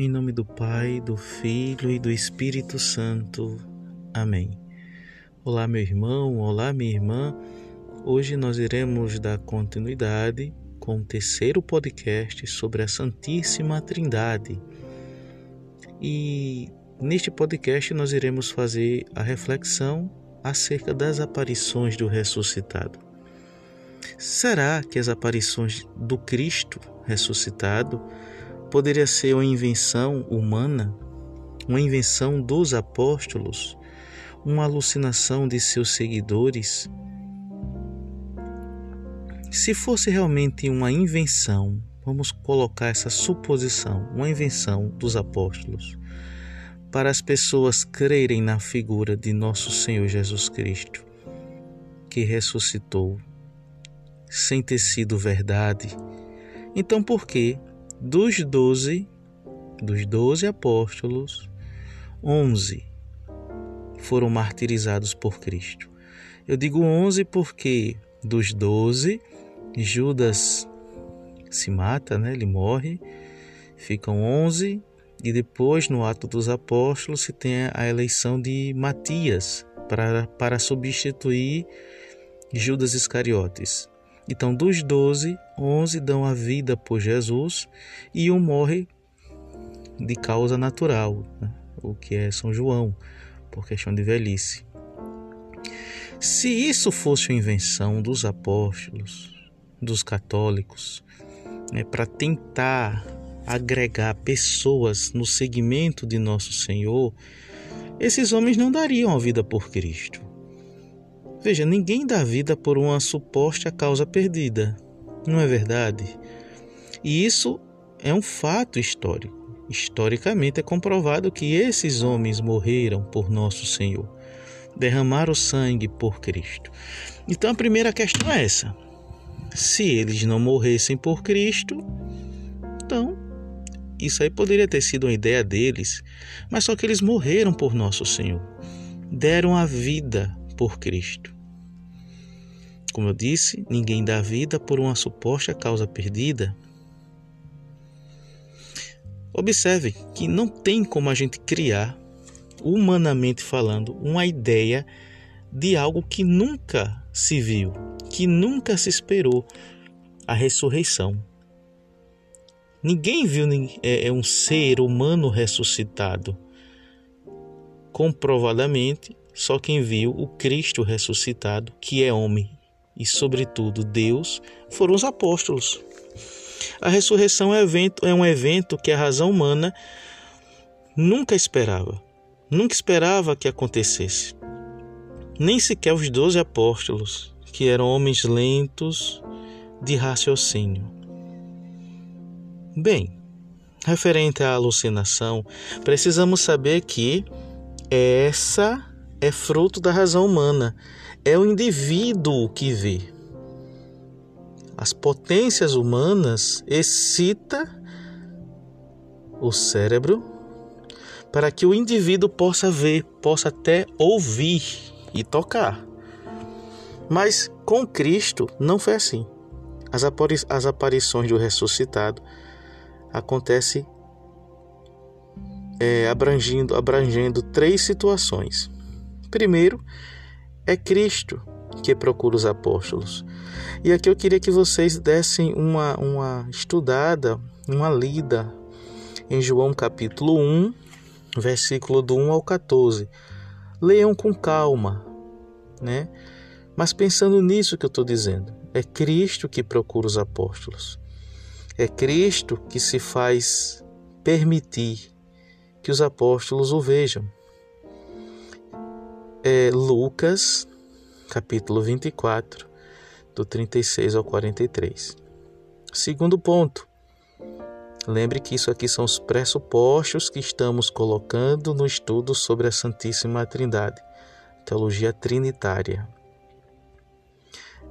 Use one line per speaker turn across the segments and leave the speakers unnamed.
Em nome do Pai, do Filho e do Espírito Santo. Amém. Olá, meu irmão, olá, minha irmã. Hoje nós iremos dar continuidade com o terceiro podcast sobre a Santíssima Trindade. E neste podcast nós iremos fazer a reflexão acerca das aparições do ressuscitado. Será que as aparições do Cristo ressuscitado poderia ser uma invenção humana, uma invenção dos apóstolos, uma alucinação de seus seguidores? Se fosse realmente uma invenção, vamos colocar essa suposição, uma invenção dos apóstolos, para as pessoas crerem na figura de nosso Senhor Jesus Cristo, que ressuscitou, sem ter sido verdade, então por que dos doze, dos doze apóstolos, onze foram martirizados por Cristo. Eu digo onze porque dos doze, Judas se mata, né? ele morre, ficam onze, e depois no Ato dos Apóstolos se tem a eleição de Matias para, para substituir Judas Iscariotes. Então, dos doze, onze dão a vida por Jesus e um morre de causa natural, né? o que é São João, por questão de velhice. Se isso fosse uma invenção dos apóstolos, dos católicos, né, para tentar agregar pessoas no segmento de Nosso Senhor, esses homens não dariam a vida por Cristo. Veja, ninguém dá vida por uma suposta causa perdida, não é verdade? E isso é um fato histórico. Historicamente é comprovado que esses homens morreram por nosso Senhor, derramaram sangue por Cristo. Então a primeira questão é essa: se eles não morressem por Cristo, então isso aí poderia ter sido uma ideia deles, mas só que eles morreram por nosso Senhor, deram a vida por Cristo. Como eu disse, ninguém dá vida por uma suposta causa perdida. Observe que não tem como a gente criar, humanamente falando, uma ideia de algo que nunca se viu, que nunca se esperou a ressurreição. Ninguém viu é, é um ser humano ressuscitado. Comprovadamente, só quem viu o Cristo ressuscitado, que é homem e, sobretudo, Deus, foram os apóstolos. A ressurreição é, evento, é um evento que a razão humana nunca esperava, nunca esperava que acontecesse. Nem sequer os doze apóstolos, que eram homens lentos de raciocínio. Bem, referente à alucinação, precisamos saber que essa é fruto da razão humana. É o indivíduo que vê. As potências humanas excita o cérebro para que o indivíduo possa ver, possa até ouvir e tocar. Mas com Cristo não foi assim. As, apari as aparições do ressuscitado acontecem é, abrangendo, abrangendo três situações. Primeiro, é Cristo que procura os apóstolos. E aqui eu queria que vocês dessem uma, uma estudada, uma lida em João capítulo 1, versículo do 1 ao 14. Leiam com calma, né? Mas pensando nisso que eu estou dizendo, é Cristo que procura os apóstolos. É Cristo que se faz permitir que os apóstolos o vejam é Lucas, capítulo 24, do 36 ao 43. Segundo ponto, lembre que isso aqui são os pressupostos que estamos colocando no estudo sobre a Santíssima Trindade, teologia trinitária.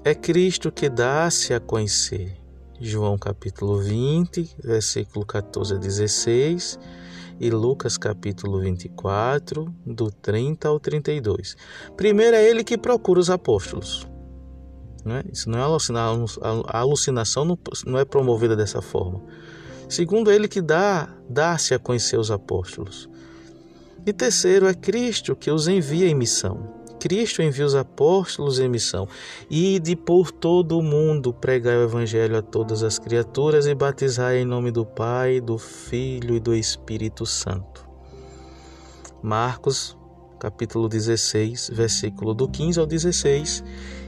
É Cristo que dá-se a conhecer. João capítulo 20, versículo 14 a 16 e Lucas capítulo 24, do 30 ao 32. Primeiro é ele que procura os apóstolos. Né? Isso não é alucinação, a alucinação não, não é promovida dessa forma. Segundo, ele que dá, dá-se a conhecer os apóstolos. E terceiro, é Cristo que os envia em missão. Cristo envia os apóstolos em missão. E de por todo o mundo pregar o evangelho a todas as criaturas e batizar em nome do Pai, do Filho e do Espírito Santo. Marcos, capítulo 16, versículo do 15 ao 16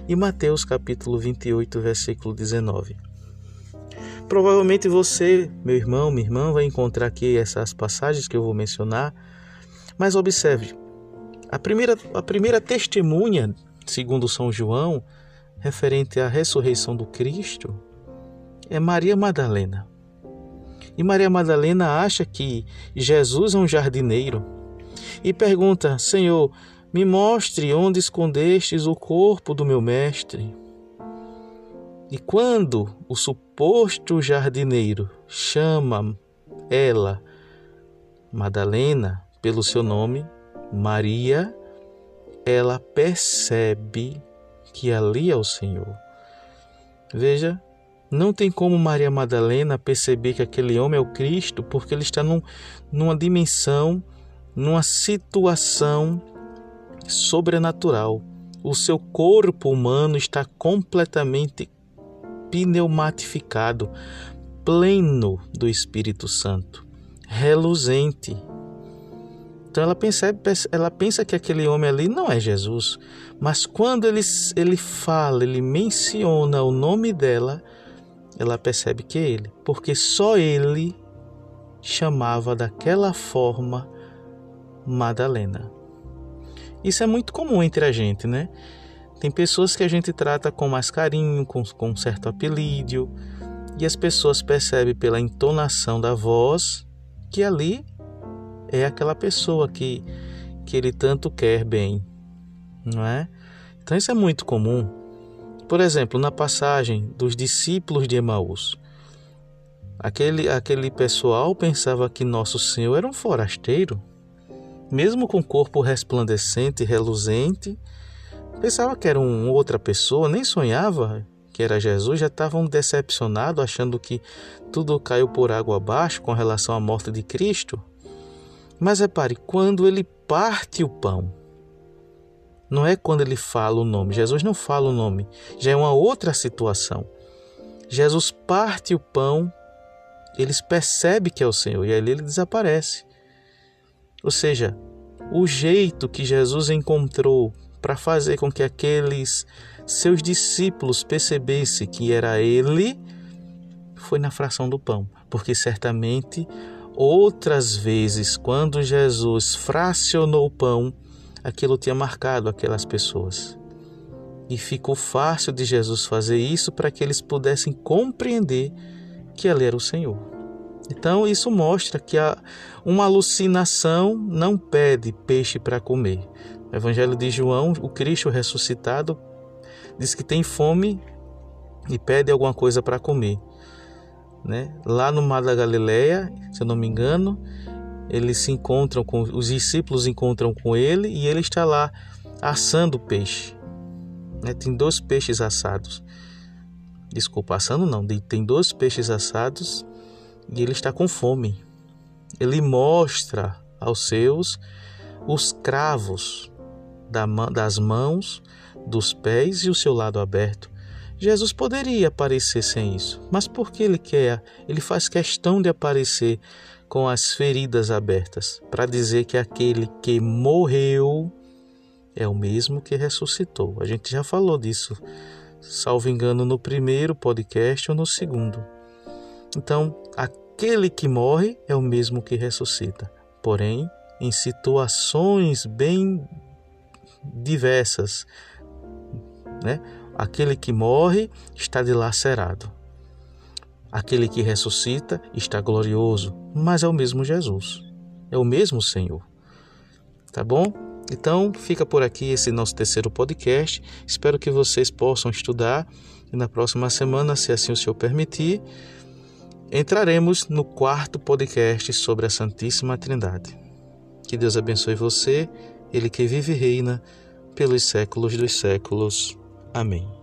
e Mateus, capítulo 28, versículo 19. Provavelmente você, meu irmão, minha irmã, vai encontrar aqui essas passagens que eu vou mencionar, mas observe, a primeira, a primeira testemunha, segundo São João, referente à ressurreição do Cristo, é Maria Madalena. E Maria Madalena acha que Jesus é um jardineiro e pergunta: Senhor, me mostre onde escondestes o corpo do meu mestre. E quando o suposto jardineiro chama ela, Madalena, pelo seu nome, Maria, ela percebe que ali é o Senhor. Veja, não tem como Maria Madalena perceber que aquele homem é o Cristo, porque ele está num, numa dimensão, numa situação sobrenatural. O seu corpo humano está completamente pneumatificado, pleno do Espírito Santo, reluzente. Então ela pensa, ela pensa que aquele homem ali não é Jesus, mas quando ele, ele fala, ele menciona o nome dela, ela percebe que é ele, porque só ele chamava daquela forma Madalena. Isso é muito comum entre a gente, né? Tem pessoas que a gente trata com mais carinho, com, com certo apelídio, e as pessoas percebem pela entonação da voz que ali é aquela pessoa que, que ele tanto quer bem, não é? Então isso é muito comum. Por exemplo, na passagem dos discípulos de Emaús, aquele, aquele pessoal pensava que Nosso Senhor era um forasteiro, mesmo com corpo resplandecente e reluzente, Pensava que era uma outra pessoa, nem sonhava que era Jesus, já estavam decepcionados, achando que tudo caiu por água abaixo com relação à morte de Cristo. Mas repare, quando ele parte o pão, não é quando ele fala o nome. Jesus não fala o nome, já é uma outra situação. Jesus parte o pão, eles percebem que é o Senhor e ali ele desaparece. Ou seja, o jeito que Jesus encontrou para fazer com que aqueles seus discípulos percebessem que era ele, foi na fração do pão, porque certamente outras vezes, quando Jesus fracionou o pão, aquilo tinha marcado aquelas pessoas. E ficou fácil de Jesus fazer isso para que eles pudessem compreender que ele era o Senhor. Então, isso mostra que uma alucinação não pede peixe para comer. No Evangelho de João, o Cristo ressuscitado diz que tem fome e pede alguma coisa para comer. Né? Lá no Mar da Galileia, se eu não me engano, eles se encontram com os discípulos encontram com ele e ele está lá assando peixe. Né? Tem dois peixes assados. Desculpa, assando não. Tem dois peixes assados e ele está com fome. Ele mostra aos seus os cravos das mãos, dos pés e o seu lado aberto. Jesus poderia aparecer sem isso, mas por que ele quer? Ele faz questão de aparecer com as feridas abertas, para dizer que aquele que morreu é o mesmo que ressuscitou. A gente já falou disso, salvo engano, no primeiro podcast ou no segundo. Então, aquele que morre é o mesmo que ressuscita, porém, em situações bem diversas. Né? Aquele que morre está dilacerado. Aquele que ressuscita está glorioso, mas é o mesmo Jesus, é o mesmo Senhor. Tá bom? Então, fica por aqui esse nosso terceiro podcast. Espero que vocês possam estudar e na próxima semana, se assim o Senhor permitir, entraremos no quarto podcast sobre a Santíssima Trindade. Que Deus abençoe você ele que vive e reina pelos séculos dos séculos. Amém.